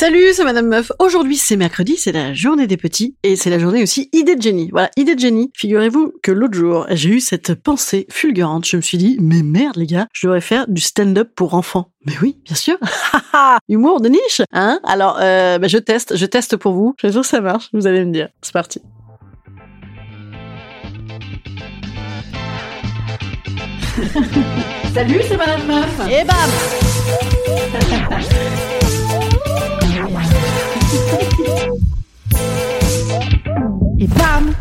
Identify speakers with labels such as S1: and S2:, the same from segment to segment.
S1: Salut, c'est Madame Meuf. Aujourd'hui, c'est mercredi, c'est la journée des petits et c'est la journée aussi idée de génie. Voilà, idée de génie. Figurez-vous que l'autre jour, j'ai eu cette pensée fulgurante. Je me suis dit, mais merde les gars, je devrais faire du stand-up pour enfants. Mais oui, bien sûr. Humour de niche, hein? Alors, euh, bah, je teste, je teste pour vous. Je suis sûr que ça marche. Vous allez me dire. C'est parti. Salut, c'est Madame Meuf. Et bam Et bam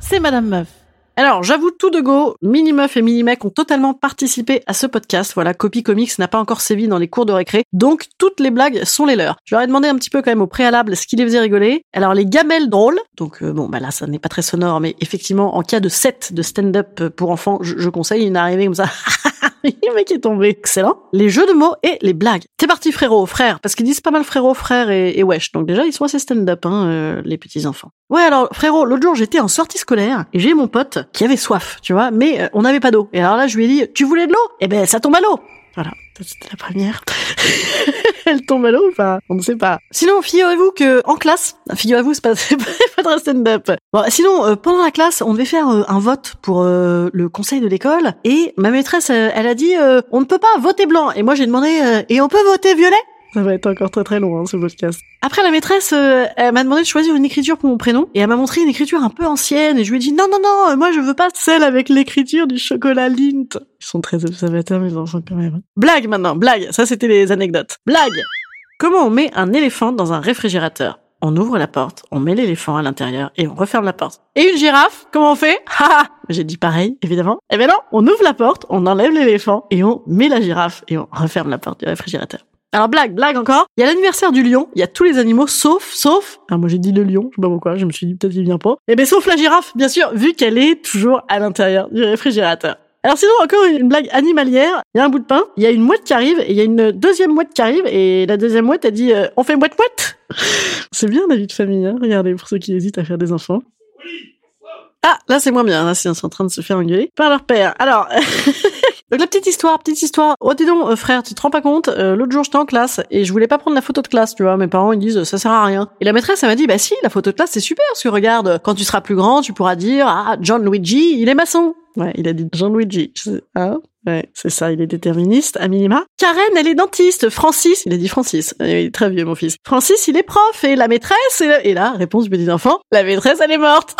S1: C'est Madame Meuf. Alors, j'avoue tout de go, Mini Meuf et Mini Mec ont totalement participé à ce podcast. Voilà, Copy Comics n'a pas encore sévi dans les cours de récré, donc toutes les blagues sont les leurs. Je leur ai demandé un petit peu quand même au préalable ce qui les faisait rigoler. Alors, les gamelles drôles, donc euh, bon, bah là, ça n'est pas très sonore, mais effectivement, en cas de set de stand-up pour enfants, je, je conseille une arrivée comme ça. le mec est tombé. Excellent. Les jeux de mots et les blagues. C'est parti frérot, frère, parce qu'ils disent pas mal frérot, frère et, wesh. Donc déjà, ils sont assez stand-up, hein, euh, les petits enfants. Ouais, alors frérot, l'autre jour, j'étais en sortie scolaire et j'ai mon pote qui avait soif, tu vois, mais euh, on n'avait pas d'eau. Et alors là, je lui ai dit, tu voulais de l'eau? Eh ben, ça tombe à l'eau. Voilà, c'était la première. Elle tombe à l'eau ou pas On ne sait pas. Sinon, figurez-vous que en classe, figurez-vous, c'est pas, pas, pas de stand-up. Bon, sinon, euh, pendant la classe, on devait faire euh, un vote pour euh, le conseil de l'école et ma maîtresse, elle a dit, on ne peut pas voter blanc. Et moi, j'ai demandé, et on peut voter violet? Ça va être encore très très long, hein, ce podcast. Après, la maîtresse, euh, elle m'a demandé de choisir une écriture pour mon prénom, et elle m'a montré une écriture un peu ancienne, et je lui ai dit, non, non, non, euh, moi je veux pas celle avec l'écriture du chocolat Lint. Ils sont très observateurs, mes enfants, quand même. Blague maintenant, blague, ça c'était les anecdotes. Blague Comment on met un éléphant dans un réfrigérateur? On ouvre la porte, on met l'éléphant à l'intérieur et on referme la porte. Et une girafe, comment on fait? J'ai dit pareil, évidemment. Eh ben non, on ouvre la porte, on enlève l'éléphant et on met la girafe et on referme la porte du réfrigérateur. Alors blague, blague encore. Il y a l'anniversaire du lion. Il y a tous les animaux sauf, sauf. Ah moi j'ai dit le lion. Je sais pas pourquoi. Je me suis dit peut-être il vient pas. Eh ben sauf la girafe, bien sûr, vu qu'elle est toujours à l'intérieur du réfrigérateur. Alors sinon encore une blague animalière. Il y a un bout de pain. Il y a une mouette qui arrive et il y a une deuxième mouette qui arrive et la deuxième mouette a dit euh, on fait mouette mouette. C'est bien la vie de famille. Hein Regardez pour ceux qui hésitent à faire des enfants. Ah, là c'est moins bien, là c'est en train de se faire engueuler par leur père. Alors, donc la petite histoire, petite histoire. Oh dis donc, euh, frère, tu te rends pas compte euh, L'autre jour j'étais en classe et je voulais pas prendre la photo de classe, tu vois. Mes parents ils disent ça sert à rien. Et la maîtresse elle m'a dit bah si, la photo de classe c'est super, parce que regarde, quand tu seras plus grand, tu pourras dire ah John Luigi, il est maçon. Ouais, il a dit John Luigi, hein Ouais, c'est ça, il est déterministe, à minima. Karen, elle est dentiste. Francis, il a dit Francis. Il est très vieux, mon fils. Francis, il est prof. Et la maîtresse, et là, réponse du petit enfant, la maîtresse, elle est morte.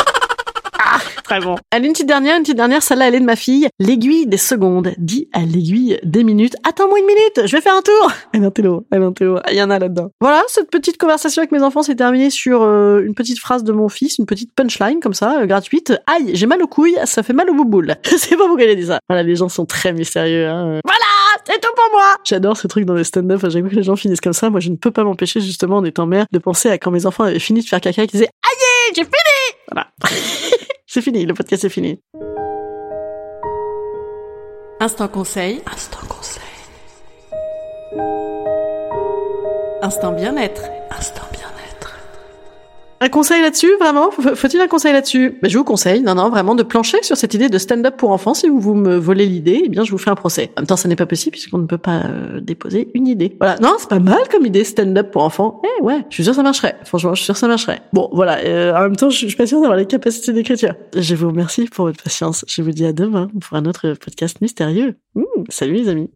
S1: Ah, très bon. Allez, une petite dernière, une petite dernière, celle-là, elle est de ma fille. L'aiguille des secondes dit à l'aiguille des minutes. Attends-moi une minute, je vais faire un tour. Elle est intello, elle est intello. Il y en a là-dedans. Voilà, cette petite conversation avec mes enfants s'est terminée sur euh, une petite phrase de mon fils, une petite punchline comme ça, euh, gratuite. Aïe, j'ai mal aux couilles, ça fait mal au bouboule. Je sais pas pourquoi il a dit ça. Voilà, les gens sont très mystérieux. Hein. Voilà, c'est tout pour moi. J'adore ce truc dans les stand-up. Fois que les gens finissent comme ça, moi je ne peux pas m'empêcher justement en étant mère de penser à quand mes enfants avaient fini de faire caca, qu'ils disaient j'ai fini. Voilà. C'est fini, le podcast est fini. Instant conseil. Instant conseil. Instant bien-être. Un conseil là-dessus, vraiment? Faut-il un conseil là-dessus? Ben, Je vous conseille, non, non, vraiment de plancher sur cette idée de stand-up pour enfants. Si vous me volez l'idée, eh bien, je vous fais un procès. En même temps, ça n'est pas possible puisqu'on ne peut pas euh, déposer une idée. Voilà, non, c'est pas mal comme idée, stand-up pour enfants. Eh ouais, je suis sûr ça marcherait. Franchement, je suis sûr ça marcherait. Bon, voilà, euh, en même temps, je, suis pas sûr d'avoir les capacités d'écriture. Je vous remercie pour votre patience. Je vous dis à demain pour un autre podcast mystérieux. Mmh, salut les amis.